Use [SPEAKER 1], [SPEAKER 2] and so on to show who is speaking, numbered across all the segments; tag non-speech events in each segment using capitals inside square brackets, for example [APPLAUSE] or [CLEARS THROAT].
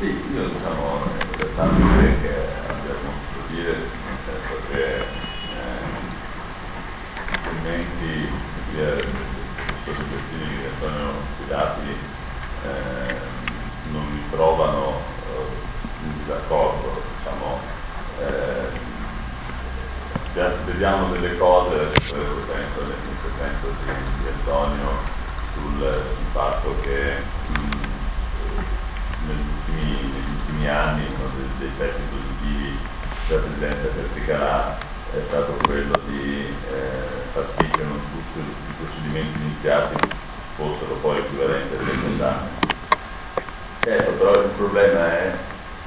[SPEAKER 1] Sì, io diciamo, è tanto che abbia molto da dire, nel senso che eh, commenti via sotto questioni di Antonio Fidati eh, non mi trovano eh, disaccordo, diciamo, eh, vediamo delle cose, penso nell'intervento di, di Antonio sul, sul fatto che mh, negli ultimi, negli ultimi anni uno dei, dei pezzi positivi della Presidenza Perticalà è stato quello di eh, far sì che non tutti i procedimenti iniziati fossero poi equivalenti alle condanne. Certo, però il problema è,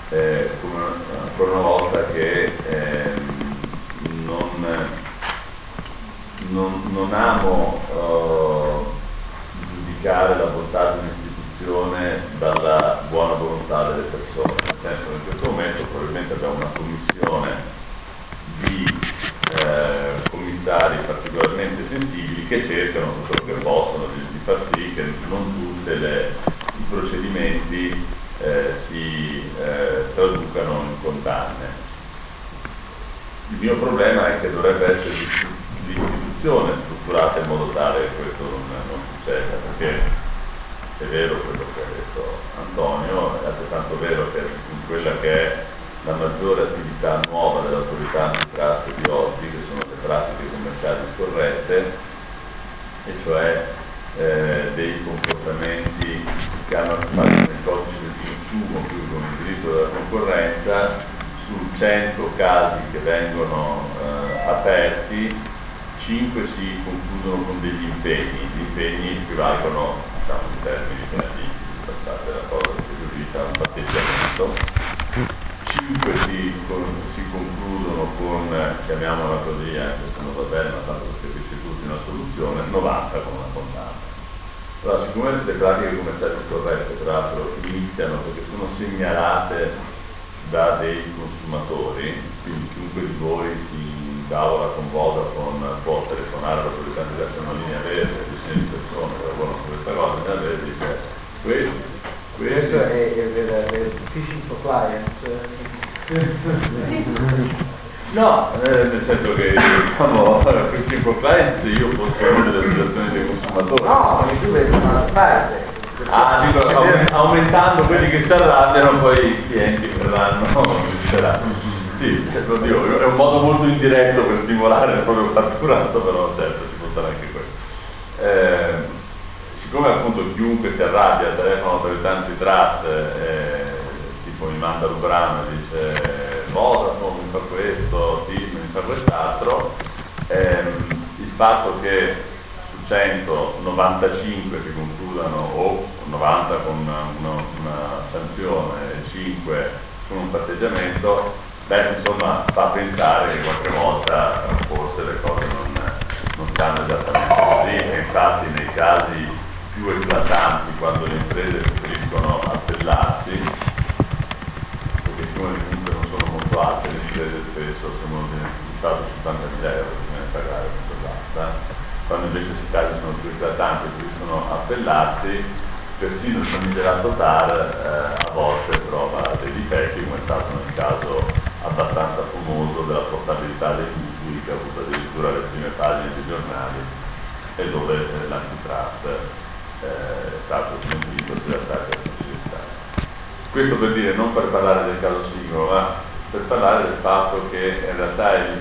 [SPEAKER 1] eh, come ancora una volta, che eh, non, non, non, amo uh, giudicare la bontà di un'istituzione funzione dalla buona volontà delle persone, nel senso che in questo momento probabilmente abbiamo una commissione di eh, commissari particolarmente sensibili che cercano tutto quello che possono di, di far sì che non tutti i procedimenti eh, si eh, traducano in condanne. Il mio problema è che dovrebbe essere l'istituzione strutturata in modo tale che questo non, non succeda, perché è vero quello che ha detto Antonio, è altrettanto vero che in quella che è la maggiore attività nuova dell'autorità antitrust di oggi, che sono le pratiche commerciali scorrette, e cioè eh, dei comportamenti che hanno a che fare con il codice del consumo, più con il diritto della concorrenza, su 100 casi che vengono eh, aperti, 5 si concludono con degli impegni, gli impegni equivalgono diciamo in termini negativi, passate la cosa che giudica un patteggiamento, cinque si, con, si, concludono con, chiamiamola così, anche se non va bene, ma tanto si capisce tutti, una soluzione, 90 con una condanna. Allora, siccome queste pratiche commerciali corrette, tra l'altro, iniziano perché sono segnalate da dei consumatori, quindi chiunque di voi si incavola con Vodafone può telefonare di dare una linea verde, decine di persone che lavorano su questa cosa, linea verde dice questi.
[SPEAKER 2] Questo è il phishing for clients. [LAUGHS]
[SPEAKER 1] No, eh, nel senso che diciamo, phishing for clients io fossi una delle associazioni dei consumatori.
[SPEAKER 2] No, mi tu vedi una parte.
[SPEAKER 1] Ah, dico, aumentando quelli che si arrabbiano, poi i clienti verranno, sì, oddio, è un modo molto indiretto per stimolare il proprio fatturato, però certo ci può stare anche questo. Eh, siccome appunto chiunque si arrabbia al telefono all'autorità antitrust, eh, tipo mi manda l'ubrano e dice Vodafone mi fa questo, Tim mi fa quest'altro, ehm, il fatto che su 195 si concludano o 90 con una, una sanzione e 5 con un patteggiamento beh, insomma, fa pensare che qualche volta forse le cose non, non stanno esattamente così. E infatti nei casi più eclatanti, quando le imprese preferiscono appellarsi, perché siccome le comunque non sono molto alte, le imprese spesso se uno viene imputato 50.000 euro bisogna pagare questo basta, quando invece i casi sono più eclatanti preferiscono appellarsi, persino il famigerato TAR eh, a volte trova dei difetti, come è stato nel caso abbastanza famoso della portabilità dei mutui che ha avuto addirittura le prime pagine dei giornali e dove eh, l'antitrust eh, è stato smentito sulla stati facilitati. Questo per dire, non per parlare del caso singolo, ma per parlare del fatto che in realtà è,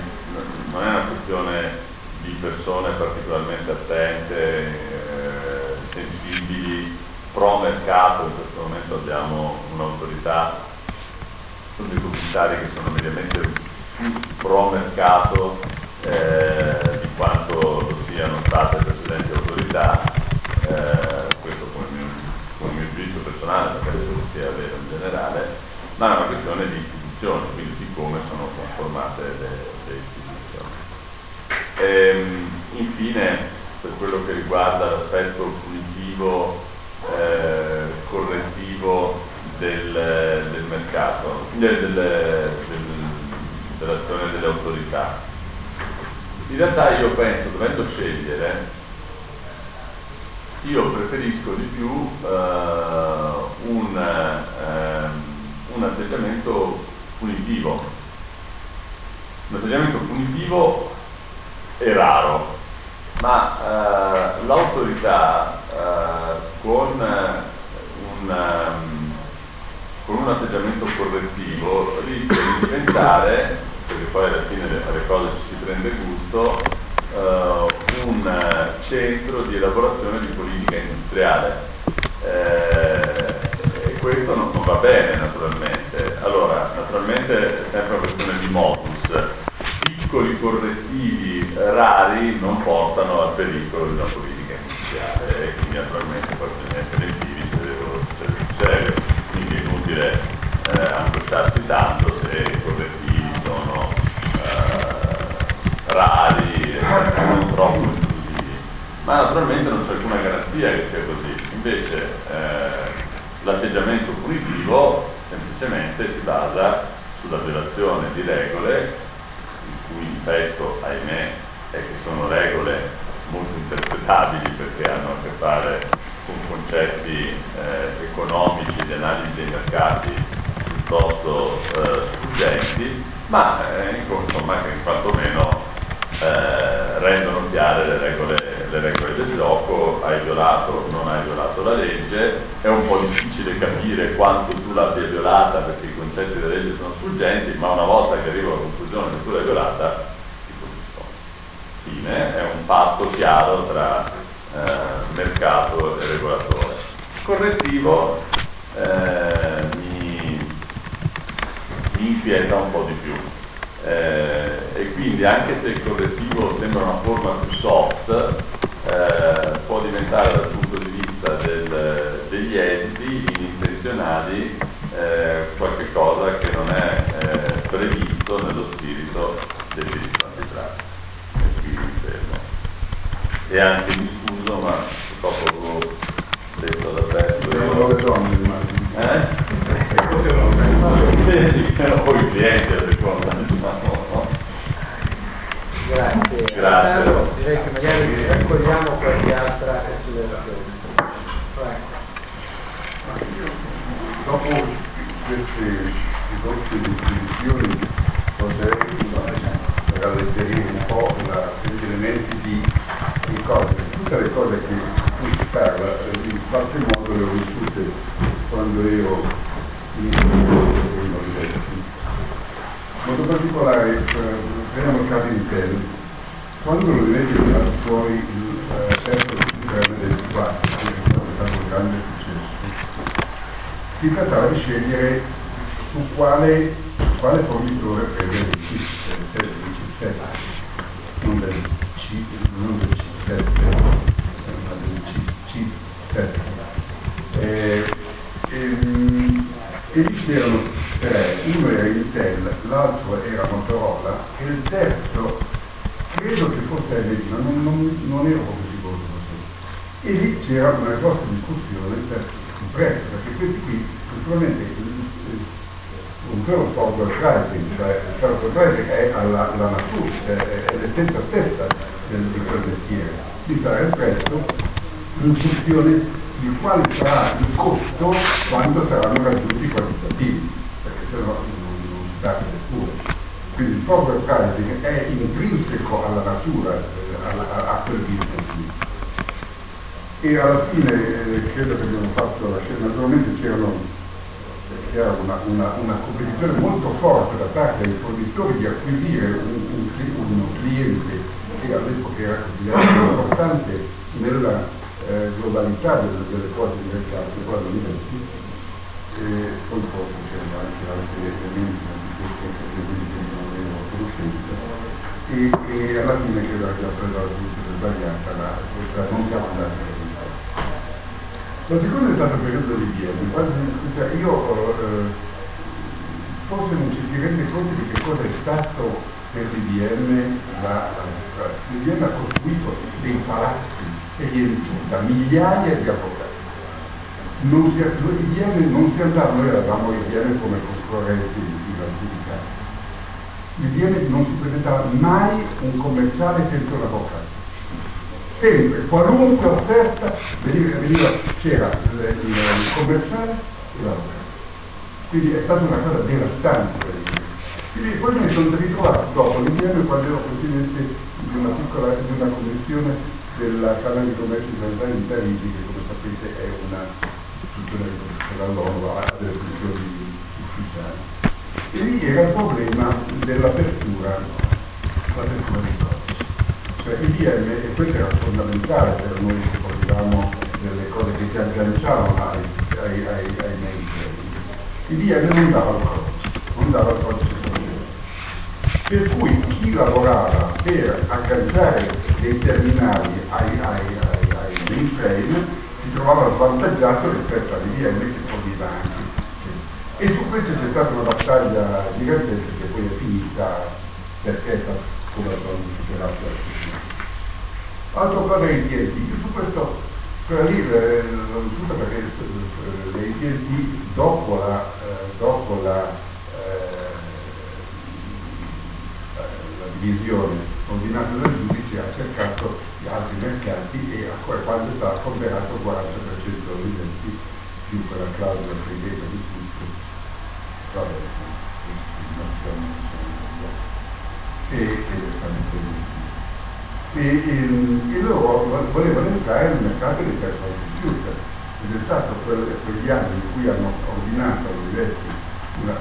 [SPEAKER 1] non è una questione di persone particolarmente attente, eh, sensibili, pro mercato, in questo momento abbiamo un'autorità sono dei commissari che sono mediamente più pro mercato eh, di quanto lo siano state precedenti autorità, eh, questo come mio, come mio giudizio personale, perché credo sia vero in generale, ma è una questione di istituzioni, quindi di come sono conformate le, le istituzioni. Ehm, infine, per quello che riguarda l'aspetto punitivo, eh, correttivo del, del mercato, del, del, dell'azione delle autorità. In realtà io penso, dovendo scegliere, io preferisco di più uh, un, uh, atteggiamento punitivo. Un atteggiamento punitivo è raro, ma eh, l'autorità eh, con, un, um, con un atteggiamento correttivo rischia di diventare, perché poi alla fine le cose ci si prende gusto, eh, un centro di elaborazione di politica industriale. Eh, e questo non, non va bene naturalmente. Allora, naturalmente è sempre una questione di modus piccoli correttivi rari non portano al pericolo di una politica industriale e quindi naturalmente poi bisogna essere empirici devono succedere, quindi è inutile eh, angosciarsi tanto se i correttivi sono eh, rari e non troppo intrusivi. Ma naturalmente non c'è alcuna garanzia che sia così, invece eh, l'atteggiamento punitivo semplicemente si basa sulla violazione di regole cui il difetto, ahimè, è che sono regole molto interpretabili perché hanno a che fare concetti eh, economici di analisi dei mercati piuttosto eh, ma eh, insomma che quantomeno eh, rendono chiare le regole, le regole, del gioco, hai violato, non hai violato la legge, è un po' difficile capire quanto tu l'abbia violata perché i concetti della legge sono sfuggenti, ma una volta che arrivo alla conclusione che tu l'hai violata. Fine, è un patto chiaro tra eh, mercato e regolatore. Correttivo eh, mi, mi inquieta un po' di più eh, e quindi anche se il correttivo sembra una forma più soft, eh, può diventare dal punto di vista del, degli esiti inintenzionali eh, qualche cosa che non è eh, previsto nello spirito del diritto antitrust. E qui mi fermo. E anche mi scuso, ma purtroppo avevo detto da te.
[SPEAKER 3] Sono le donne, immagino.
[SPEAKER 1] Eh? Poi i clienti a seconda, diciamo.
[SPEAKER 2] Grazie.
[SPEAKER 1] Grazie.
[SPEAKER 2] Alessandro, direi che magari raccogliamo qualche altra considerazione.
[SPEAKER 3] Dopo queste grosse definizioni, potrei ralleggerire un po' la, gli elementi di, cose. Tutte le cose che cui si parla, in qualche modo le ho vissute quando ero in modo particolare, prendiamo il caso di Intel, quando lo vedete tirato fuori il eh, terzo governo del 4, che è stato un grande successo, si trattava di scegliere su quale, quale fornitore prendere il chip, del chipset, non del chip, non del chipset, ma del chipset. Eh, ehm, e lì c'erano tre, uno era Intel, l'altro era Motorola e il terzo credo che fosse LG, ma non, non, non ero proprio sicuro E lì c'era una grossa discussione per il prezzo, perché questi qui naturalmente un vero forward pricing, cioè il forward pricing è alla, alla natura, è, è l'essenza stessa del, di quel mestiere, di fare il prezzo in funzione di quale sarà il costo quando saranno raggiunti i quantitativi, perché se no non, non si tratta neppure. Quindi il forward pricing è intrinseco alla natura, eh, a, a, quel business lì. E alla fine eh, credo che abbiamo fatto la scelta, naturalmente c'erano c'era una, una, una, competizione molto forte da parte dei fornitori di acquisire un, un, uno cliente che all'epoca era considerato importante nella eh, globalità delle, delle cose di mercato, quando li metti, e poi forse c'erano anche altri elementi di questi che non avevo conoscenza, e, e alla fine credo che abbia preso la soluzione sbagliata, ma questa non siamo andati. La seconda è stata il periodo di IBM, cioè io eh, forse non ci si rende conto di che cosa è stato per l'IBM la, la, l'IBM ha costruito dei palazzi e riempita migliaia di avvocati. Non si, IBM non si andava, noi avevamo IBM come concorrenti di attività. IBM non si presentava mai un commerciale senza un avvocato. Sempre, qualunque offerta veniva, veniva c'era il, il, il commerciale e l'avvocato. Quindi è stata una cosa devastante. Quindi poi mi sono ritrovato dopo l'IBM quando ero presidente di una piccola di una commissione della Camera di Commercio Internazionale di Parigi, che come sapete è una istituzione dell'ONU, ha delle funzioni ufficiali. E lì era il problema dell'apertura, l'apertura dei codici. Cioè IBM, e questo era fondamentale per noi che volevamo delle cose che si agganciavano ai, ai, ai, ai mainframe, IBM non dava codice, non dava codice per cui chi lavorava per agganciare dei terminali ai, ai, ai, ai mainframe si trovava svantaggiato rispetto all'IBM che forniva anche. E su questo c'è stata una battaglia gigantesca che poi è finita perché è stata come superata la Altro cosa dei TNT, su questo quella lì eh, l'ho vissuta perché eh, TNT dopo la, eh, dopo la eh, divisione ordinata dal giudice ha cercato gli altri mercati e a quando è stato ponderato il 40% dei denti più quella clausola credeta di tutto. Vabbè e, e, e, e loro volevano entrare nel mercato dei personal computer ed è stato quegli anni in cui hanno ordinato all'università una,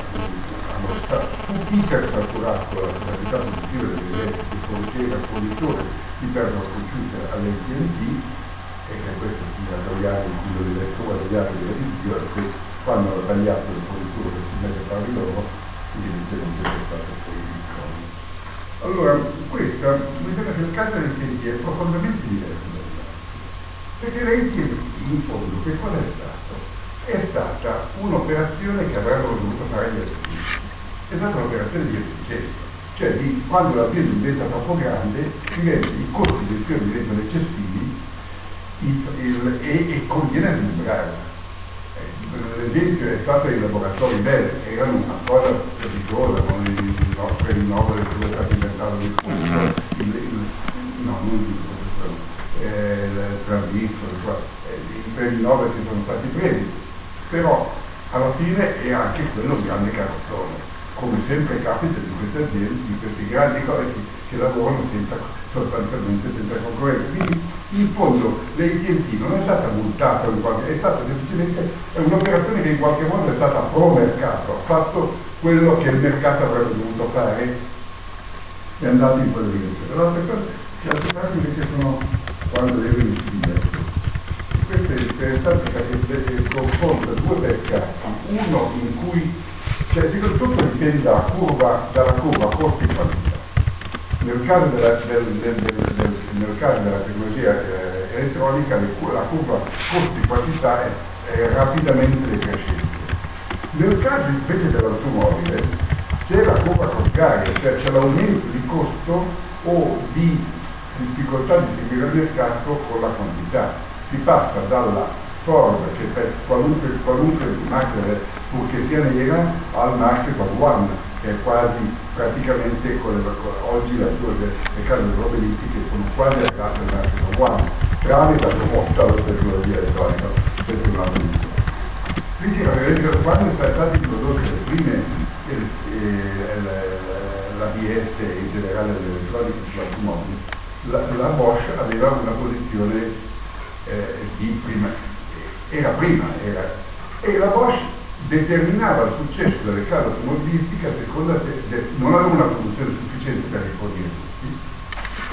[SPEAKER 3] hanno ipersaturato la capacità produttiva delle reti che forneva il fornitore di personal computer alle AT&T e che questo fino a tagliare in cui le letture tagliate delle video e che quando hanno tagliato il per si mette a fare loro evidentemente è stato poi. Allora, questa mi sembra che il caso delle AT&T è profondamente diverso perché l'AT&T in fondo che cosa è stato? è stata un'operazione che avrebbero dovuto fare gli artisti. È stata un'operazione di efficienza, cioè di quando l'azienda diventa troppo grande, i costi di gestione diventano eccessivi il, il, e, e conviene smembrare. Eh, l'esempio è stato i laboratori Bell, che erano una cosa pericolosa, con il, nostro rinnovo del sono stati inventati il no, non il eh, il transistor, eh, i premi Nobel che sono stati presi. Però alla fine è anche quello un grande carrozzone come sempre capita di queste aziende, di questi grandi colleghi che lavorano senza, sostanzialmente senza concorrenza. Quindi in fondo l'AT&T non è stata multata, è stata semplicemente un'operazione che in qualche modo è stata pro mercato, ha fatto quello che il mercato avrebbe dovuto fare e è andato in quella direzione. L'altra cosa, altri casi invece sono quando deve investire questo è interessante perché confronta due mercati, uno in cui, cioè soprattutto dipende dalla curva, dalla curva costi qualità. Nel caso della, del, del, del, nel caso della tecnologia eh, elettronica la curva costi-quantità è, è rapidamente decrescente. Nel caso invece dell'automobile c'è la curva contraria, cioè c'è l'aumento di costo o di difficoltà di seguire il mercato con la quantità si passa dalla Ford, che per qualunque, qualunque macchina, purché sia nera, al Mark One, che è quasi praticamente con le, oggi le, le, le case automobilistiche sono quasi arrivate al Mark One, tramite la proposta della tecnologia elettronica, è un altro discorso. Quindi quando è stata introdotte le prime eh, l'ABS e in generale l'elettronica sull'automobile, la, la Bosch aveva una posizione eh, di prima, era prima, era, e la Bosch determinava il successo delle case automobilistiche a seconda se non aveva una produzione sufficiente per rifornire tutti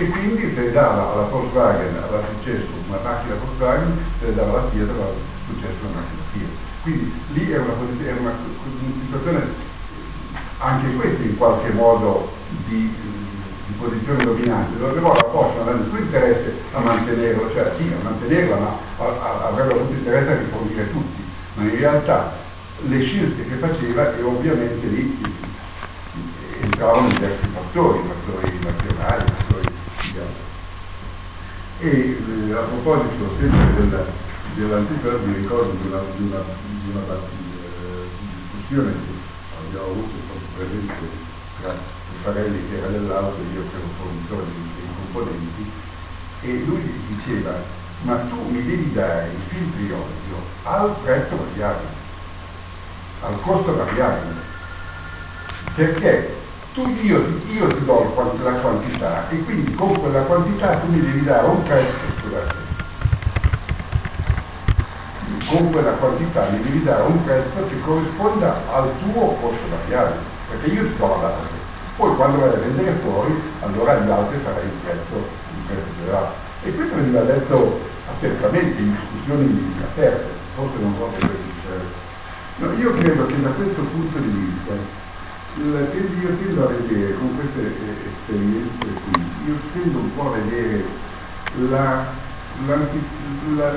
[SPEAKER 3] e quindi se dava alla Volkswagen aveva successo una macchina Volkswagen, se le dava alla Fiat aveva successo una macchina Fiat. Quindi lì era una, era una, una situazione anche questa in qualche modo di di posizione dominante, dove Bosch non ha nessun interesse a mantenerlo, cioè sì, a mantenerla, ma avrebbe avuto interesse a rifornire tutti, ma in realtà le scelte che faceva e ovviamente lì entravano diversi fattori, fattori nazionali, fattori di. E eh, a proposito sempre della, dell'antifrode mi ricordo di una, di una, di una, eh, discussione che abbiamo avuto presente tra Farelli che era dell'auto e io che ero fornitore dei componenti e lui diceva ma tu mi devi dare i filtri olio al prezzo variabile al costo variabile. Perché tu, io, io ti do la quantità e quindi con quella quantità tu mi devi dare un prezzo, scusate, con quella quantità mi devi dare un prezzo che corrisponda al tuo costo variabile, perché io ti do la base. Poi quando vai a vendere fuori, allora agli altri sarà il prezzo, il prezzo generale. E questo veniva detto apertamente in discussioni aperte, forse non so se No, io credo che da questo punto di vista, io tendo a vedere con queste eh, esperienze qui, io tendo un po' a vedere la, la, la,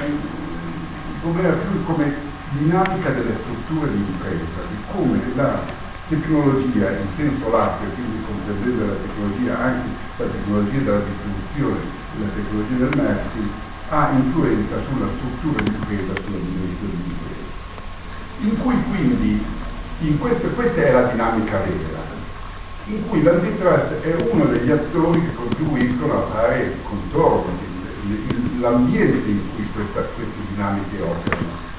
[SPEAKER 3] più come dinamica delle strutture di impresa, di come la tecnologia in senso lato, quindi comprendendo la tecnologia anche la tecnologia della distribuzione, la tecnologia del marketing, ha influenza sulla struttura di impresa, sulla dimensione di impresa in cui quindi, in questo, questa è la dinamica vera, in cui l'antitrust è uno degli attori che contribuiscono a fare controllo, l'ambiente in cui questa, queste dinamiche operano.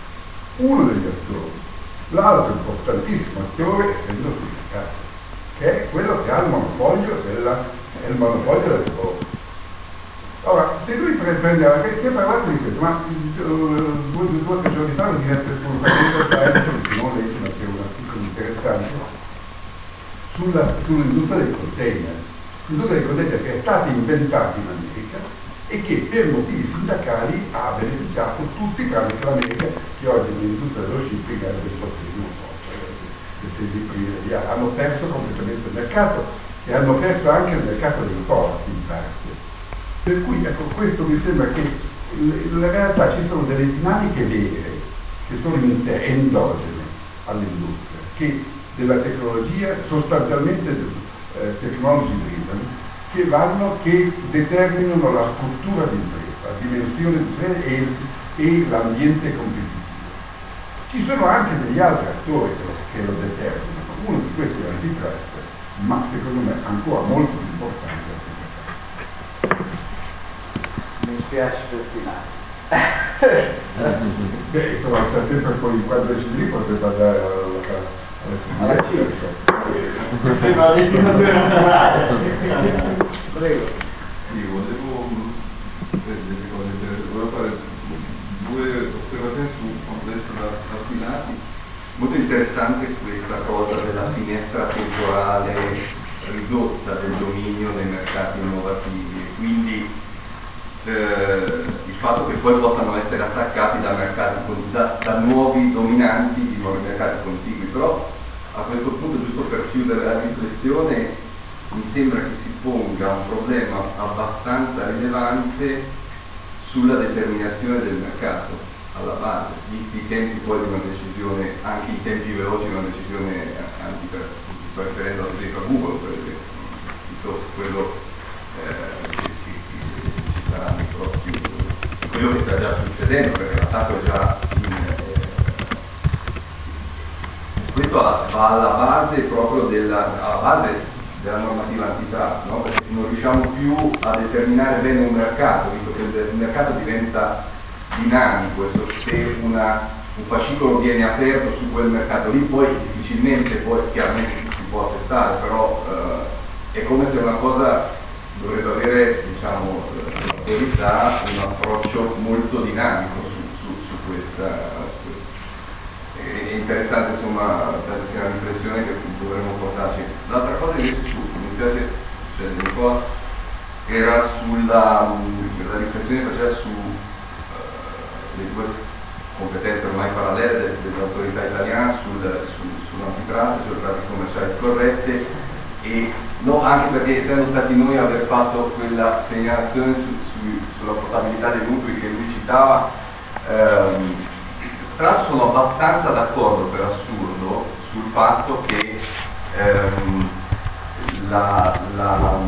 [SPEAKER 3] Uno degli attori. L'altro importantissimo attore, essendo sindacato, che è quello che ha il monopolio della, è il monopolio del lavoro. Ora, se lui prende, perché si è parlato di questo, ma uh, due, o tre giorni fa lo dirette sul Financial Times, Simone Leggi, ma c'è un articolo interessante, sull'industria dei container. L'industria dei container che è stata inventata in America e che per motivi sindacali ha beneficiato tutti tramite l'America che oggi nell'industria dello shipping è il 28 posto, hanno perso completamente il mercato e hanno perso anche il mercato dei porti in parte. Per cui ecco, questo mi sembra che in realtà ci sono delle dinamiche vere che sono endogene all'industria, che della tecnologia, sostanzialmente eh, technology driven, che vanno, che determinano la struttura di impresa, la dimensione di impresa e, e l'ambiente competitivo. Ci sono anche degli altri attori che lo, che lo determinano, uno di questi è l'antitrust, ma secondo me ancora molto più importante
[SPEAKER 2] mi spiace per finale. [LAUGHS]
[SPEAKER 3] Beh, insomma, c'è sempre poi quando esci lì potrebbe andare alla alla
[SPEAKER 2] circa.
[SPEAKER 1] Sì, ma.
[SPEAKER 2] Prego.
[SPEAKER 4] Sì, volevo, volevo fare due osservazioni su da, da Pilati. Molto interessante questa cosa della finestra temporale ridotta del dominio nei mercati innovativi e quindi eh, il fatto che poi possano essere attaccati da, mercati, da, da nuovi dominanti di nuovi mercati contigui, però a questo punto, giusto per chiudere la riflessione, mi sembra che si ponga un problema abbastanza rilevante sulla determinazione del mercato alla base, visti i tempi poi di una decisione, anche i tempi veloci di una decisione antitrust, sto riferendo ad esempio a Google, quello, quello eh, sarà nei prossimi quello che sta già succedendo perché l'attacco è già in eh, questo va alla base proprio della, base della normativa antitrust, no? perché non riusciamo più a determinare bene un mercato, visto che il mercato diventa dinamico e se una, un fascicolo viene aperto su quel mercato lì poi difficilmente poi chiaramente si può assestare, però eh, è come se una cosa dovrebbe avere diciamo, l'autorità un approccio molto dinamico su, su, su questa. È interessante insomma, sia una riflessione che dovremmo portarci. L'altra cosa invece su, mi spiace scendere un po', era sulla la riflessione che faceva su uh, le due competenze ormai parallele dell'autorità italiana sul, sul, sull'antitrust, sulle pratiche commerciali scorrette e no, anche perché siamo stati noi a aver fatto quella segnalazione su, su, sulla portabilità dei mutui che lui citava, ehm, tra sono abbastanza d'accordo per assurdo sul fatto che ehm, la, la,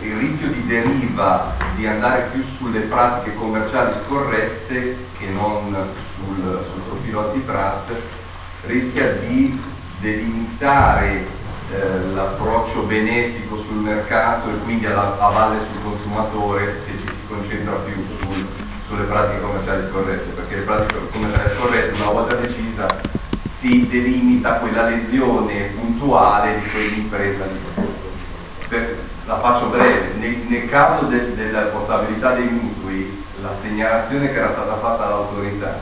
[SPEAKER 4] il rischio di deriva di andare più sulle pratiche commerciali scorrette che non sul, sul profilo antitrust rischia di delimitare eh, l'approccio benefico sul mercato e quindi alla, a valle sul consumatore se ci si concentra più sul, sulle pratiche commerciali scorrette, perché le pratiche commerciali scorrette una volta decisa si delimita quella lesione puntuale di quell'impresa. Per- la faccio breve, nel, nel caso del- della portabilità dei mutui, la segnalazione che era stata fatta all'autorità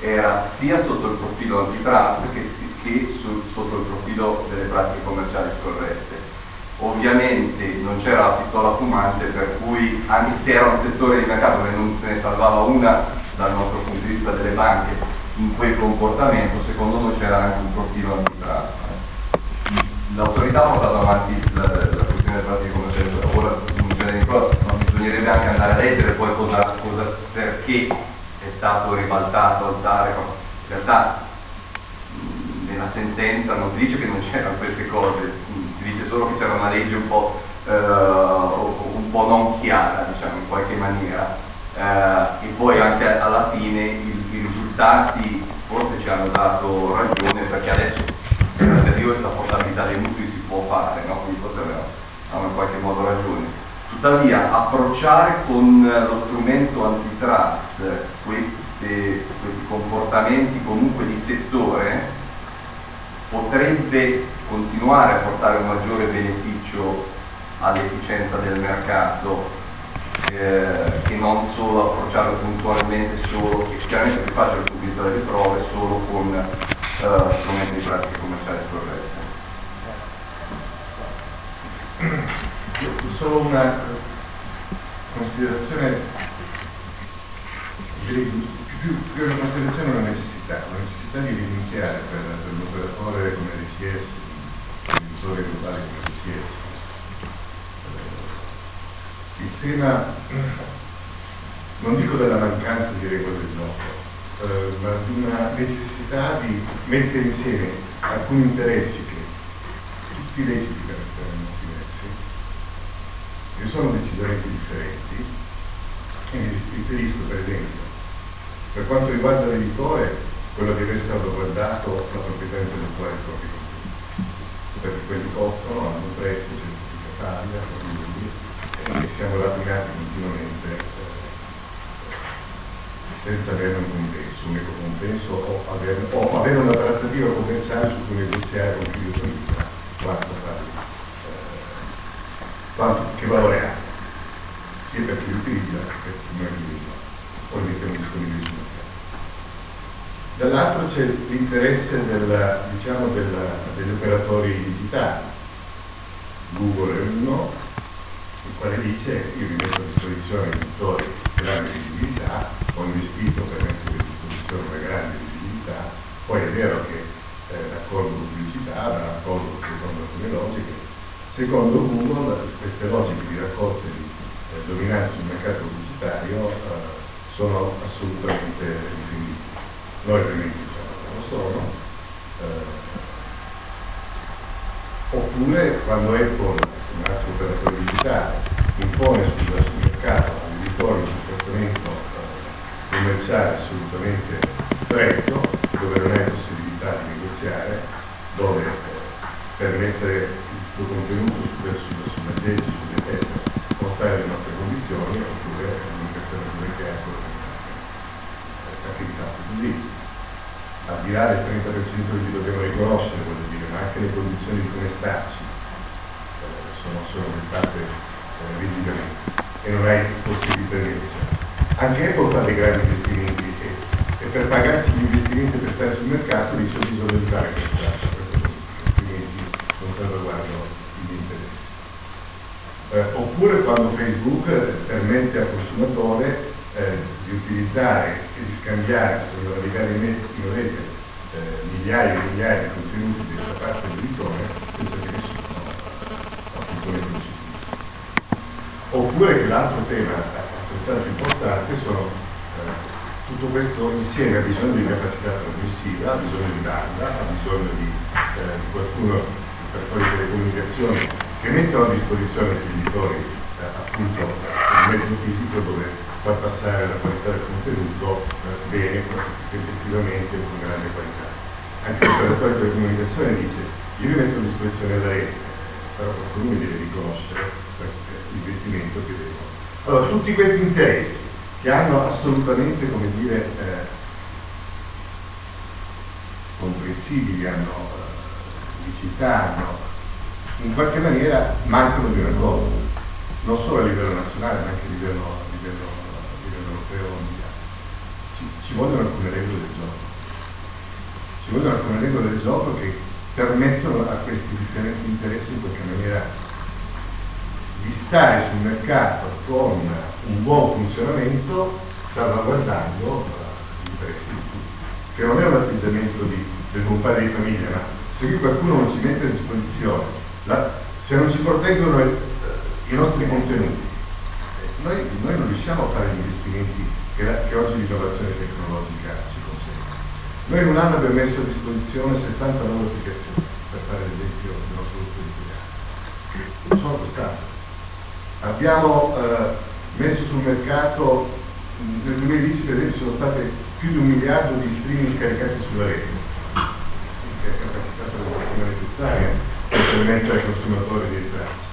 [SPEAKER 4] era sia sotto il profilo antitrust che, si- che su- sotto il profilo delle pratiche commerciali scorrette. Ovviamente non c'era la pistola fumante per cui anche se era un settore di mercato che non se ne salvava una dal nostro punto di vista delle banche in quel comportamento, secondo noi c'era anche un profilo antitrust. L'autorità ha portato avanti la, la questione delle pratiche commerciali, ora non ce di cosa, ma bisognerebbe anche andare a leggere poi cosa, cosa- perché è stato ribaltato, alzare, no? in realtà nella sentenza non si dice che non c'erano queste cose, si dice solo che c'era una legge un po', eh, un po' non chiara, diciamo, in qualche maniera. Eh, e poi anche alla fine i, i risultati forse ci hanno dato ragione perché adesso a Dio la portabilità dei mutui si può fare, no? quindi forse avevano in qualche modo ragione. Tuttavia approcciare con lo strumento antitrust queste- questi comportamenti comunque di settore potrebbe continuare a portare un maggiore beneficio all'efficienza del mercato eh, che non solo approcciarlo puntualmente solo, che chiaramente più facile vista delle prove, solo con eh, strumenti di pratiche commerciali scorrette.
[SPEAKER 5] Solo una considerazione, direi più, più una considerazione una necessità, una necessità di evidenziare per, per l'operatore come l'ECS, l'imprenditore globale come l'ECS. Eh, il tema, non dico della mancanza di regole del gioco, eh, ma di una necessità di mettere insieme alcuni interessi che tutti leciti per essere diversi, che sono decisamente differenti, e mi riferisco per esempio, per quanto riguarda l'editore, quello di aver salvaguardato la proprietà intellettuale dei propri contenuti, perché quelli costano, hanno un prezzo, certificatari, quindi e siamo rapinati continuamente eh, senza avere un compenso, un eco compenso o avere, o avere una trattativa commerciale su cui negoziare con chi utilizza. Quanto fare, eh, quanto, che valore ha, sia per chi li utilizza che per chi non li utilizza, li mettiamo disponibili sul mercato. Dall'altro c'è l'interesse del, diciamo, del- degli operatori digitali. Google è uno, il quale dice io vi metto a disposizione i lettori che danno visibilità, ho investito per mettere a disposizione una grande visibilità, poi è vero che eh, raccolgo pubblicità, la raccolgo secondo alcune logiche. Secondo Google queste logiche di raccolta di eh, dominanza sul mercato pubblicitario eh, sono assolutamente difendibili. Noi ovviamente diciamo non lo sono. eh, Oppure quando Apple, un altro operatore digitale, impone sul, sul mercato agli editori un trattamento eh, commerciale assolutamente stretto, dove non hai possibilità di negoziare, dove eh, per mettere il tuo contenuto su, su, sull'aggeggio, sulle teste, postare le nostre condizioni, oppure cosa che Apple fatto così al di là del 30% che dobbiamo riconoscere, voglio dire, ma anche le condizioni di come starci eh, sono, dettate eh, rigidamente e non hai possibilità di negoziare. Anche Apple fa dei grandi investimenti e, e per pagarsi gli investimenti per stare sul mercato dice ho bisogno di fare questo politica, altrimenti non salvaguardo gli interessi. Eh, oppure quando Facebook permette al consumatore eh, di utilizzare e di scambiare con legale in rete eh, migliaia e migliaia di contenuti di questa parte dell'editore senza che nessuno appunto ne Oppure che l'altro tema altrettanto importante sono eh, tutto questo insieme ha bisogno di capacità trasmissiva, ha bisogno di banda, ha bisogno di, eh, di qualcuno per fare telecomunicazioni che mettono a disposizione degli editori eh, appunto un mezzo fisico dove far passare la qualità del contenuto eh, bene, tempestivamente con grande qualità. Anche l'operatore di telecomunicazione dice io vi metto a disposizione la rete, però qualcuno mi deve riconoscere l'investimento che devo. Allora, tutti questi interessi che hanno assolutamente, come dire, eh, comprensibili, hanno eh, unicità, hanno, in qualche maniera mancano di una cosa, non solo a livello nazionale ma anche a livello, a livello europeo o mondiale. Ci, ci vogliono alcune regole del gioco. Ci vogliono alcune regole del gioco che permettono a questi differenti interessi in qualche maniera di stare sul mercato con un buon funzionamento salvaguardando gli interessi di tutti, che non è un atteggiamento di, del padre di famiglia, ma se qui qualcuno non ci mette a disposizione, la, se non ci proteggono il, eh, i nostri contenuti, eh, noi, noi, non riusciamo a fare gli investimenti che, la, oggi l'innovazione tecnologica ci consente. Noi in un anno abbiamo messo a disposizione 70 nuove applicazioni, per fare l'esempio del nostro gruppo editoriale. Non sono costanti. Abbiamo eh, messo sul mercato, nel 2010 per esempio sono state più di un miliardo di streaming scaricati sulla rete, che è capacità massima necessaria per permettere ai consumatori di entrarci.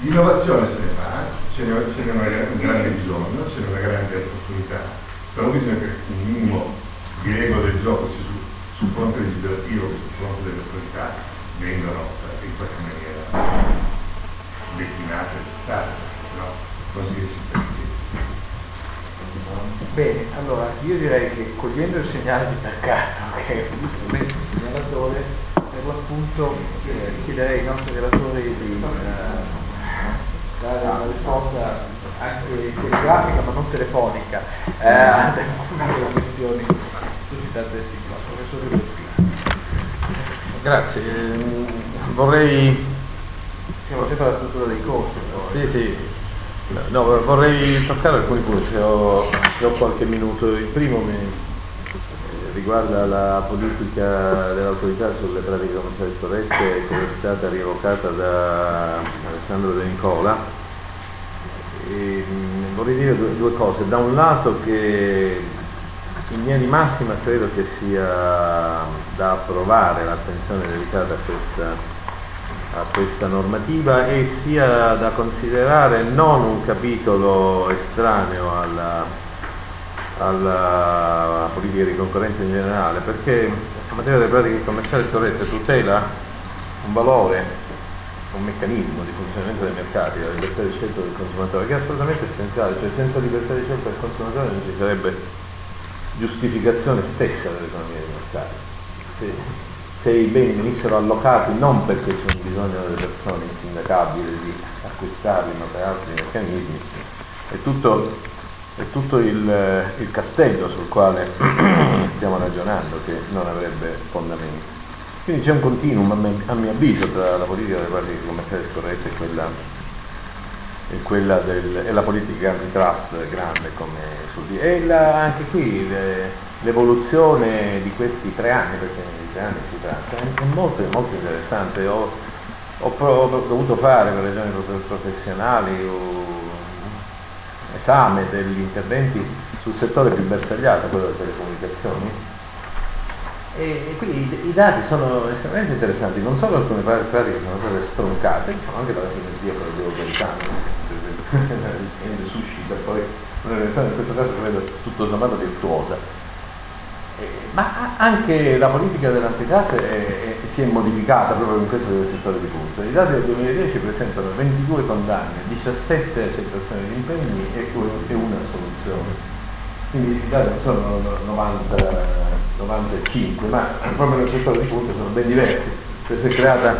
[SPEAKER 5] L'innovazione se ne fa, ce n'è, un grande bisogno, ce n'è una grande opportunità, però bisogna che un minimo di regola del gioco sia sul, sul fronte legislativo che sul fronte delle autorità vengano in qualche maniera declinate e state, perché sennò non si a
[SPEAKER 6] Bene, allora io direi che cogliendo il segnale di mercato che è giustamente il segnalatore, per l'appunto eh, chiederei ai nostri relatori di eh, dare una risposta anche telegrafica ma non telefonica eh, ad alcune delle questioni suscitate sin qua. Professore Peschi.
[SPEAKER 7] Grazie, vorrei
[SPEAKER 6] siamo sempre alla struttura dei costi.
[SPEAKER 7] Sì, sì. No, vorrei toccare alcuni punti, se ho, se ho qualche minuto. Il primo mi, riguarda la politica dell'autorità sulle pratiche commerciali scorrette che è stata rievocata da Alessandro De Nicola. E, vorrei dire due, due, cose. Da un lato che in linea di massima credo che sia da approvare l'attenzione dedicata a questa a questa normativa e sia da considerare non un capitolo estraneo alla, alla politica di concorrenza in generale, perché la materia delle pratiche commerciali scorrette tutela un valore, un meccanismo di funzionamento dei mercati, la libertà di scelta del consumatore, che è assolutamente essenziale, cioè senza libertà di scelta del consumatore non ci sarebbe giustificazione stessa dell'economia dei mercati. Se se i beni venissero allocati non perché c'è un bisogno delle persone insindacabili di acquistarli ma per altri meccanismi, è tutto, è tutto il, il, castello sul quale [CLEARS THROAT] stiamo ragionando che non avrebbe fondamento. Quindi c'è un continuum a, mio avviso tra la politica delle pratiche commerciali scorrette e quella, e quella del, e la politica antitrust grande come sul e la, anche qui le, l'evoluzione di questi tre anni, perché di tre anni si tratta, è molto, molto interessante. Ho, ho, ho, dovuto fare per ragioni professionali esame degli interventi sul settore più bersagliato, quello delle telecomunicazioni. E, quindi i, i, dati sono estremamente interessanti, non solo alcune pratiche sono state stroncate, diciamo anche la sinergia con il Devo suscita poi una reazione in questo caso credo tutto sommato virtuosa eh, ma anche la politica dell'antitrust si è modificata proprio in questo settore di punto. I dati del 2010 presentano 22 condanne, 17 accettazioni di impegni e, una soluzione. Quindi i dati non sono 90, 95, ma proprio nel settore di punto sono ben diversi. Cioè si è creato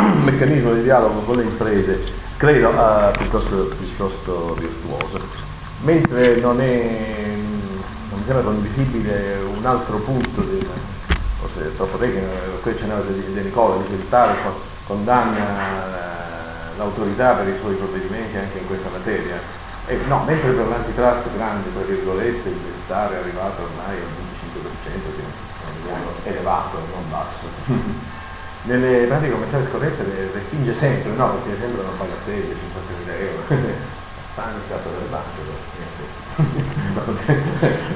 [SPEAKER 7] un meccanismo di dialogo con le imprese, credo, uh, piuttosto, piuttosto virtuoso. Mentre non è sembra condivisibile un altro punto, di, forse è troppo tecnico, qui ce n'era di, di Nicola, dice il tale condanna eh, l'autorità per i suoi provvedimenti anche in questa materia. E, no, mentre per l'antitrust grande, tra virgolette, il tale è arrivato ormai al 25%, che è un livello elevato, non basso. [LAUGHS] Nelle pratiche commerciali scorrette respinge sempre, no, perché sembrano bagatelle, 50.000 euro. [LAUGHS] Il caso delle banche,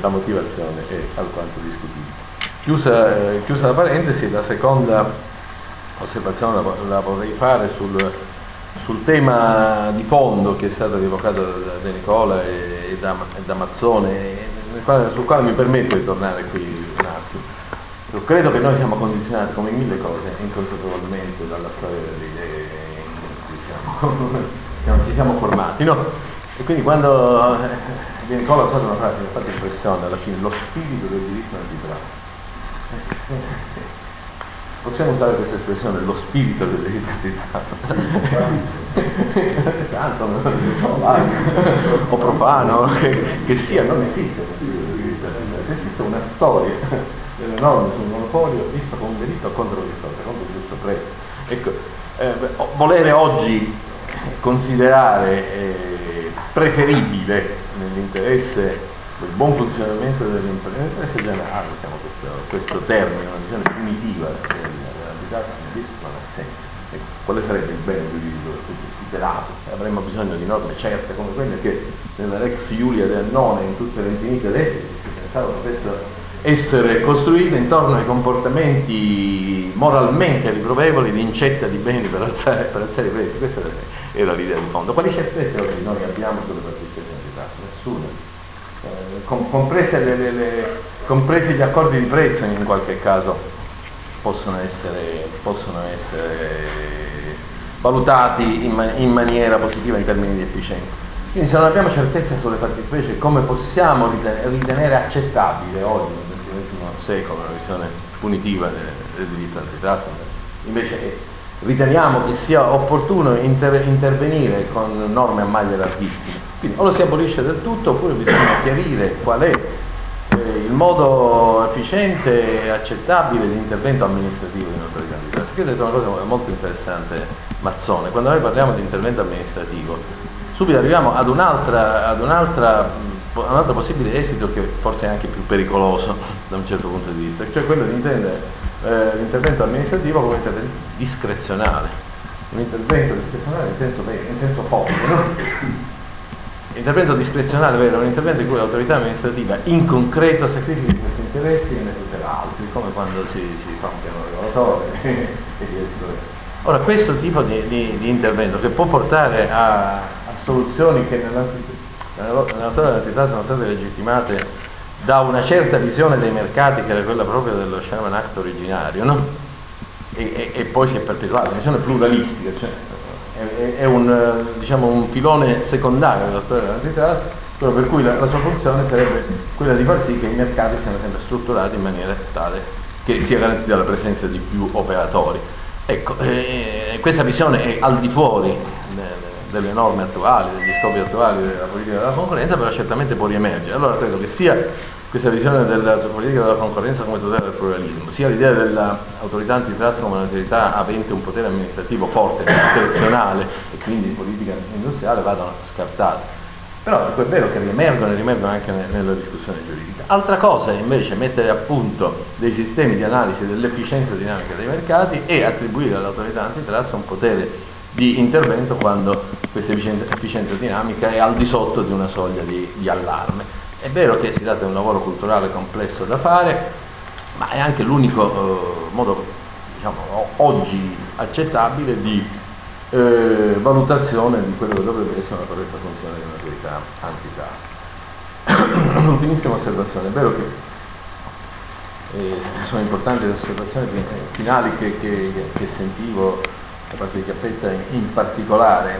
[SPEAKER 7] la motivazione è alquanto discutibile. Chiusa, eh, chiusa, la parentesi, la seconda osservazione la, la vorrei fare sul, sul, tema di fondo che è stato rievocato da, da Nicola e, e, da, e da Mazzone, quale, sul quale mi permetto di tornare qui un attimo. Credo che noi siamo condizionati come mille cose inconsapevolmente dalla storia delle idee in cui siamo, ci siamo formati, no? E quindi quando eh, viene Nicola fatto una frase che mi ha fatto impressione alla fine, lo spirito del diritto antitrust. [LAUGHS] Possiamo usare questa espressione, lo spirito dell'identità. Santo, o profano, che, che, sia, non esiste esiste una storia delle norme sul monopolio visto come un diritto contro il contro il giusto prezzo. Ecco, eh, volere oggi considerare eh, preferibile nell'interesse il buon funzionamento dell'interesse generale, diciamo questo, questo, termine, una visione primitiva dell'abilità non ha senso. Ecco, quale sarebbe il bene giuridico tutelato? Avremmo bisogno di norme certe come quelle che nella Rex Iulia del Annone in tutte le infinite leggi si pensava potessero essere costruite intorno ai comportamenti moralmente riprovevoli di incetta di beni per alzare, i prezzi. Questa era l'idea di fondo. Quali certezze oggi noi abbiamo sulle di tasse? Nessuna eh, comprese le, le, le, compresi gli accordi di prezzo in qualche caso possono essere, possono essere valutati in, ma, in, maniera positiva in termini di efficienza. Quindi se non abbiamo certezza sulle fattispecie come possiamo ritenere, ritenere accettabile oggi nel XXI secolo la visione punitiva del, del diritto antitrust, invece riteniamo che sia opportuno inter- intervenire con norme a maglie larghissime. Quindi o lo si abolisce del tutto oppure bisogna chiarire qual è eh, il modo efficiente e accettabile di intervento amministrativo di un'autorità di. Io ho detto una cosa molto interessante, Mazzone, quando noi parliamo di intervento amministrativo, subito arriviamo ad, un'altra, ad un'altra, un altro possibile esito che forse è anche più pericoloso da un certo punto di vista, cioè quello di intendere eh, l'intervento amministrativo come intervento discrezionale, un intervento discrezionale in senso, in senso forte, no? L'intervento discrezionale vero, è un intervento in cui l'autorità amministrativa in concreto sacrifica questi interessi e ne tutela altri, come quando si, si fa un piano regolatore [LAUGHS] e diversi Ora, questo tipo di, di, di, intervento che può portare a, a soluzioni che nella, nella storia dell'entità sono state legittimate da una certa visione dei mercati che era quella proprio dello Sherman Act originario, no? e, e, e, poi si è perpetuata, una visione pluralistica, cioè, è, è un, diciamo, un, filone secondario della storia dell'antitrust, proprio per cui la, la, sua funzione sarebbe quella di far sì che i mercati siano sempre strutturati in maniera tale che sia garantita la presenza di più operatori. Ecco, eh, questa visione è al di fuori delle norme attuali, degli scopi attuali della politica della concorrenza, però certamente può riemergere. Allora credo che sia questa visione della politica della concorrenza come tutela del pluralismo, sia l'idea dell'autorità antitrust come un'autorità avente un potere amministrativo forte, discrezionale e quindi politica industriale vadano scartate. Però è vero che riemergono e riemergono anche nella discussione giuridica. Altra cosa è invece mettere a punto dei sistemi di analisi dell'efficienza dinamica dei mercati e attribuire all'autorità antitrust un potere di intervento quando questa efficienza dinamica è al di sotto di una soglia di, di allarme. È vero che si tratta di un lavoro culturale complesso da fare, ma è anche l'unico eh, modo diciamo, oggi accettabile di eh, valutazione di quello che dovrebbe essere una corretta funzione di un'autorità antitrust. [CLEARS THROAT] Un'ultimissima osservazione, è vero che eh, sono importanti le osservazioni finali che, che, che sentivo da parte di Cappetta in, particolare,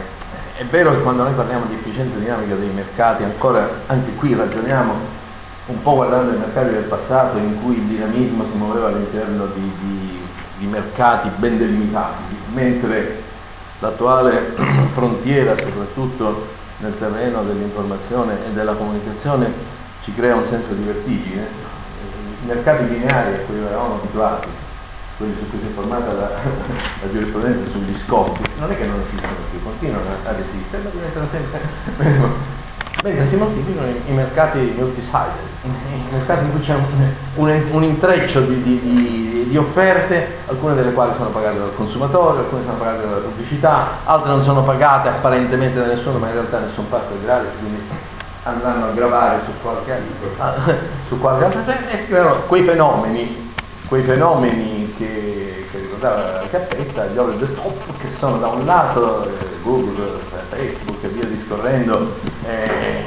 [SPEAKER 7] è vero che quando noi parliamo di efficienza dinamica dei mercati, ancora anche qui ragioniamo un po' guardando i mercati del passato in cui il dinamismo si muoveva all'interno di, di, di mercati ben delimitati, mentre l'attuale [CLEARS THROAT] frontiera, soprattutto nel terreno dell'informazione e della comunicazione, ci crea un senso di vertigine. I mercati lineari a cui eravamo abituati quelli su cui si è formata la, la giurisprudenza sugli scoppi, non è che non esistono più, continuano ad esistere, ma diventano sempre mentre si moltiplicano i, i mercati multi-sided, i mercati in cui c'è un, un, un intreccio di, di, di, di, offerte, alcune delle quali sono pagate dal consumatore, alcune sono pagate dalla pubblicità, altre non sono pagate apparentemente da nessuno, ma in realtà nessun passo è gratis, quindi andranno a gravare su qualche, su qualche altra e si creano quei fenomeni, quei fenomeni che, che ricordava Cappetta, gli over top che sono da un lato eh, Google, Facebook e via discorrendo, eh,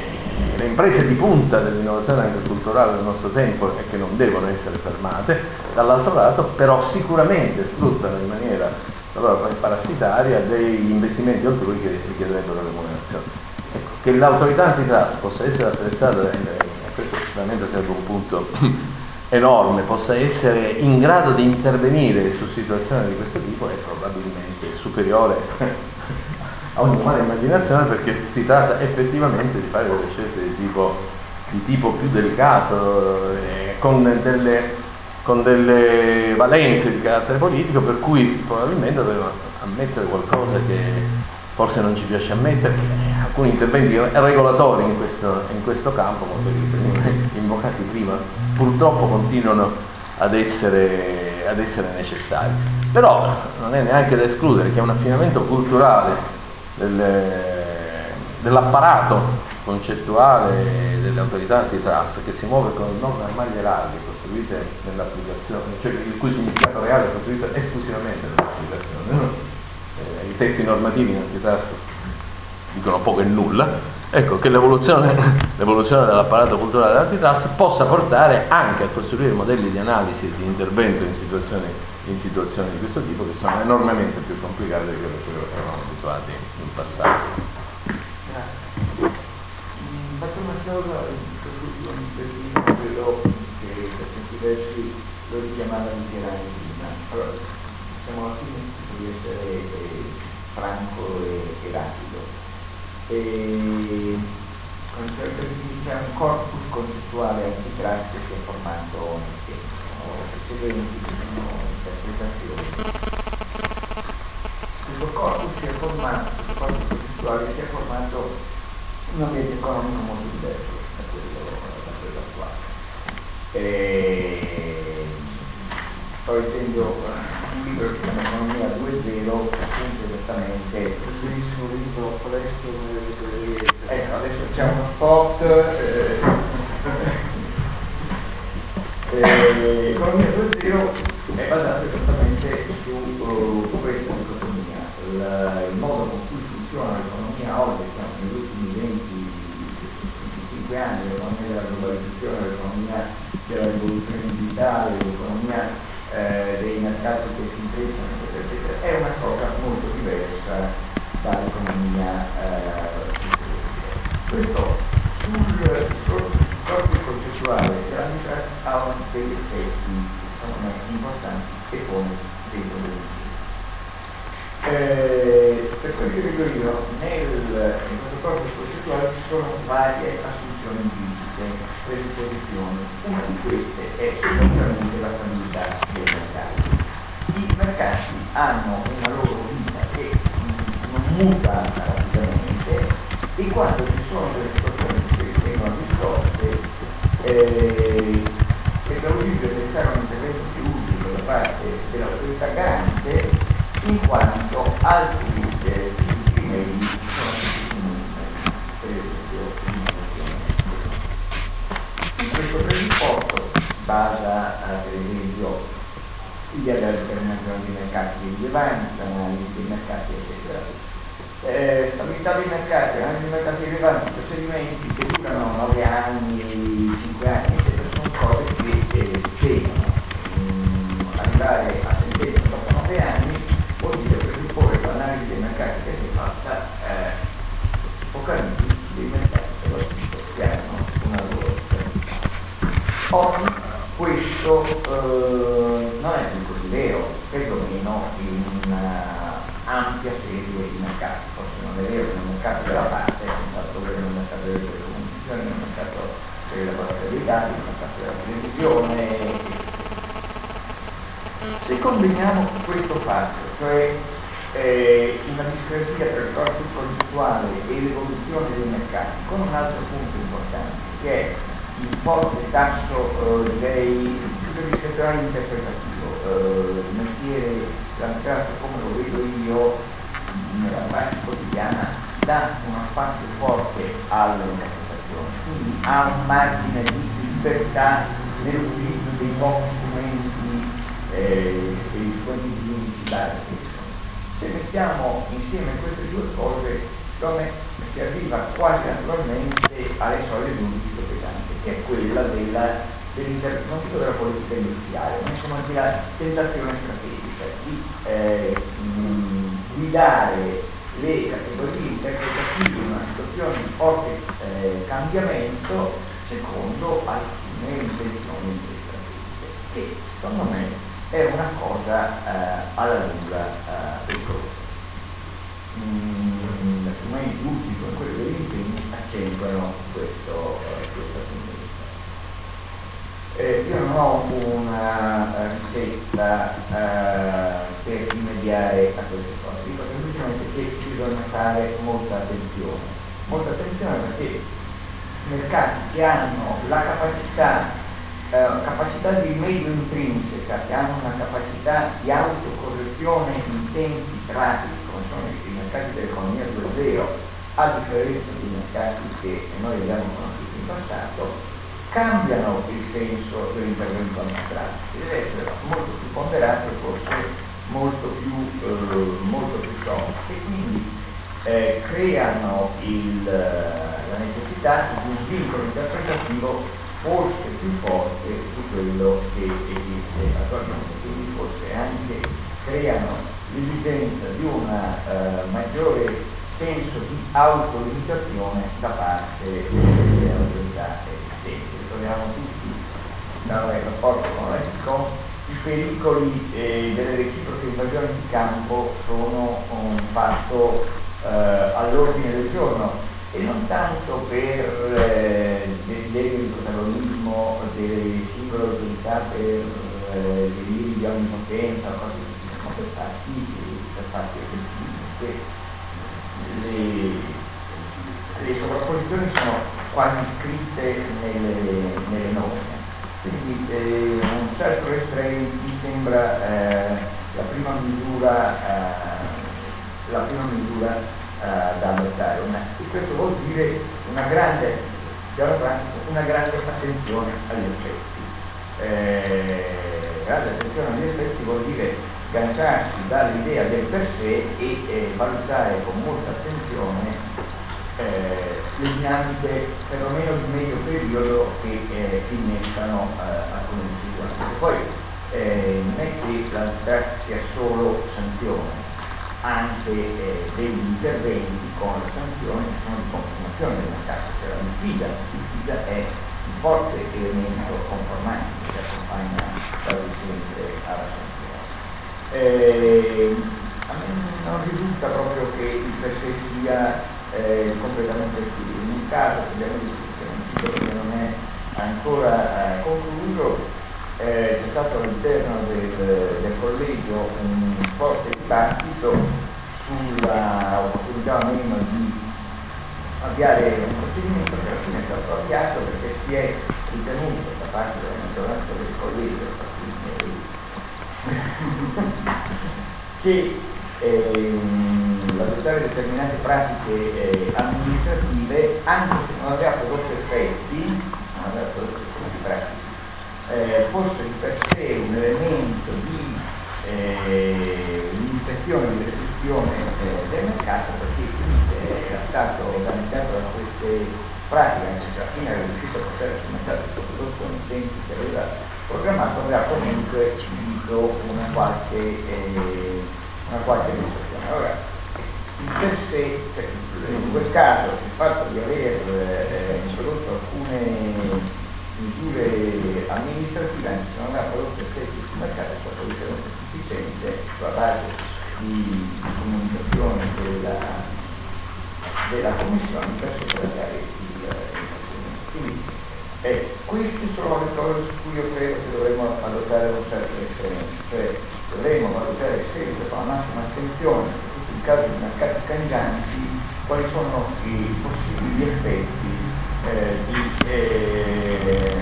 [SPEAKER 7] le imprese di punta dell'innovazione anche culturale del nostro tempo e che non devono essere fermate, dall'altro lato però sicuramente sfruttano in maniera allora, parassitaria degli investimenti altrui che richiederebbero remunerazione. Ecco, che l'autorità antitrust possa essere attrezzata, e questo sicuramente sarebbe un punto enorme, possa essere in grado di intervenire su situazioni di questo tipo è probabilmente superiore [LAUGHS] a ogni umana immaginazione perché si tratta effettivamente di fare delle scelte di tipo, di tipo più delicato, eh, con, delle, con, delle, valenze di carattere politico per cui probabilmente doveva ammettere qualcosa che forse non ci piace ammettere, alcuni interventi regolatori in questo, in questo campo, come invocati prima, purtroppo continuano ad essere, ad essere necessari. Però non è neanche da escludere che un affinamento culturale del, dell'apparato concettuale delle autorità antitrust che si muove con norme maglie larghe costruite nell'applicazione, cioè il cui significato reale è costruito esclusivamente nell'applicazione. Eh, I testi normativi in antitrust dicono poco e nulla, ecco che l'evoluzione, [LAUGHS] l'evoluzione dell'apparato culturale dell'antitrust possa portare anche a costruire modelli di analisi e di intervento in situazioni in situazioni di questo tipo che sono enormemente più complicate di quello che eravamo abituati in passato.
[SPEAKER 2] Grazie. Faccio una cosa per quello che per certi versi lo richiamava Michelangelo prima. Allora, siamo alla fine di essere eh, franco e rapido. E, c'è un corpus concettuale antitrust che è formato nel tempo, precedenti che sono interpretazioni. Questo corpo si è formato, questo corpo concettuale si è formato in un ambiente economico molto diverso da quello, da quello attuale. E, leggendo un libro che si chiama Economia 2.0, appunto esattamente bellissimo libro, adesso, ecco, adesso c'è uno spot. Eh, eh, Economia 2.0 è basato esattamente su uh, questa dicotomia, il, il, modo con cui funziona l'economia oggi, siamo negli ultimi 20-25 anni, l'economia della globalizzazione, l'economia della rivoluzione digitale, l'economia eh, dei mercati che si intrecciano, eccetera, eccetera, è una cosa molto diversa dall'economia eh, questo sul corpo concettuale della ha degli effetti sono importanti e poi dei problemi. Eh, per quello che vedo io, nel, in questo corpo ci sono varie assunzioni implicite, predisposizioni. Una di queste è sicuramente la stabilità dei mercati. I mercati hanno una loro vita che non muta rapidamente e quando ci sono delle situazioni che vengono distorte eh, devo dire pensare un intervento più utile da parte dell'autorità garante in quanto altri sono questo presupposto basa per esempio sia determinazione dei mercati di rilevanza, analisi dei mercati eccetera stabilità dei mercati, analisi dei mercati di rilevanza, procedimenti che durano 9 anni, 5 anni eccetera cose che eh, andare a sentenza dopo nove anni vuol dire presupporre l'analisi dei mercati che si è fatta eh, mercati soprattutto che hanno una stabilità. Oggi questo eh, non è più così vero, perlomeno in un'ampia serie di mercati, forse non è vero nel mercato della parte, nel mercato delle telecomunicazioni, nel mercato della parte dei dati, della televisione. Se combiniamo questo fatto, cioè eh, una discrasia tra il corpus concettuale e l'evoluzione dei mercati, con un altro punto importante, che è il forte tasso, eh, direi, più che discrezionale interpretativo, eh, il mestiere l'antitrust come lo vedo io nella pratica quotidiana dà una spazio forte all'interpretazione quindi ha un margine di libertà nell'utilizzo dei pochi strumenti eh, e i seguenti indici dati. Se mettiamo insieme queste due cose, come si arriva quasi naturalmente alle soglie di un rischio pesante, che è quella della non dico della politica industriale, ma insomma della tentazione strategica di eh, mh, guidare le categorie interpretative in una situazione di forte eh, cambiamento secondo alcune intenzioni strategiche, che secondo me è una cosa eh, alla lunga eh, pericolosa. Mm, strumenti utili come quelli degli impegni accentuano questo, eh, questa tendenza. Eh, io non ho una ricetta eh, per rimediare a queste cose, dico semplicemente che bisogna fare molta attenzione, molta attenzione perché mercati che hanno la capacità, eh, capacità di medio intrinseca, che hanno una capacità di autocorrezione in tempi rapidi, come sono i mercati dell'economia 2.0, a differenza dei mercati che noi abbiamo conosciuto in passato, cambiano il senso dell'intervento amministrativo, deve essere molto più ponderato e forse molto più, eh, più soft e quindi eh, creano il, la necessità di un vincolo interpretativo forse più forte di quello che esiste attualmente, quindi forse anche creano l'esigenza di un uh, maggiore senso di autolimitazione da parte delle autorità esistenti ricordiamo tutti dal rapporto con l'ESCOM, i pericoli eh, delle reciproche invasioni di campo sono un fatto eh, all'ordine del giorno e non tanto per eh, desiderio di protagonismo delle singole autorità per eh, deliri di onnipotenza o cose così, ma per fatti, per fatti effettivi, le, le sovrapposizioni sono quasi scritte nelle, nelle norme. Quindi eh, un certo restraint mi sembra eh, la prima misura, eh, la prima misura eh, da adottare. Questo vuol dire una grande, una grande attenzione agli effetti. Eh, grande attenzione agli effetti vuol dire sganciarsi dall'idea del per sé e eh, valutare con molta attenzione eh, le dinamiche perlomeno di medio periodo che eh, innescano eh, alcune decisioni. Poi eh, non è che la strada sia solo sanzione, anche eh, degli interventi con le sanzioni che sono di conformazione del mercato, cioè la diffida, la diffida è un forte elemento conformante che accompagna la decisione alla sanzione. Eh, a me non risulta proprio che il per sia eh, completamente escluso. In un caso che abbiamo discusso, perché non è ancora eh, concluso, eh, c'è stato all'interno del, del, collegio un forte dibattito sulla opportunità o meno di avviare un procedimento che alla fine è stato avviato perché si è ritenuto da parte della maggioranza del collegio, [LAUGHS] che ehm, adottare determinate pratiche eh, amministrative anche se non aveva prodotto effetti, non aveva prodotto effetti pratici, eh, fosse di per sé un elemento di eh, limitazione, di restrizione eh, del mercato perché eh, era stato organizzato da queste pratiche, anche se alla fine era riuscito a portare sul mercato questo prodotto nei tempi che aveva programmato, aveva comunque subito una qualche eh, una qualche amministrazione. Allora, in per sé, cioè, in quel caso, il fatto di aver eh, introdotto alcune misure amministrative, anche non aveva prodotto effetti sul mercato, ritenuto sufficiente sulla base di comunicazione della, della Commissione per sopportare il, Quindi eh, queste sono le cose su cui io credo che dovremmo adottare un certo referenza, cioè dovremmo valutare sempre con la massima attenzione, soprattutto in caso di mercati cangianti, quali sono i possibili effetti eh, di, eh,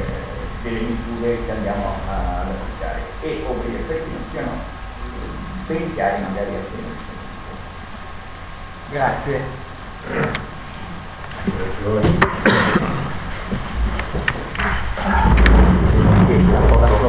[SPEAKER 2] delle misure che andiamo ad applicare e o degli effetti non siano eh, ben chiari magari a te.
[SPEAKER 5] Grazie.
[SPEAKER 3] Grazie.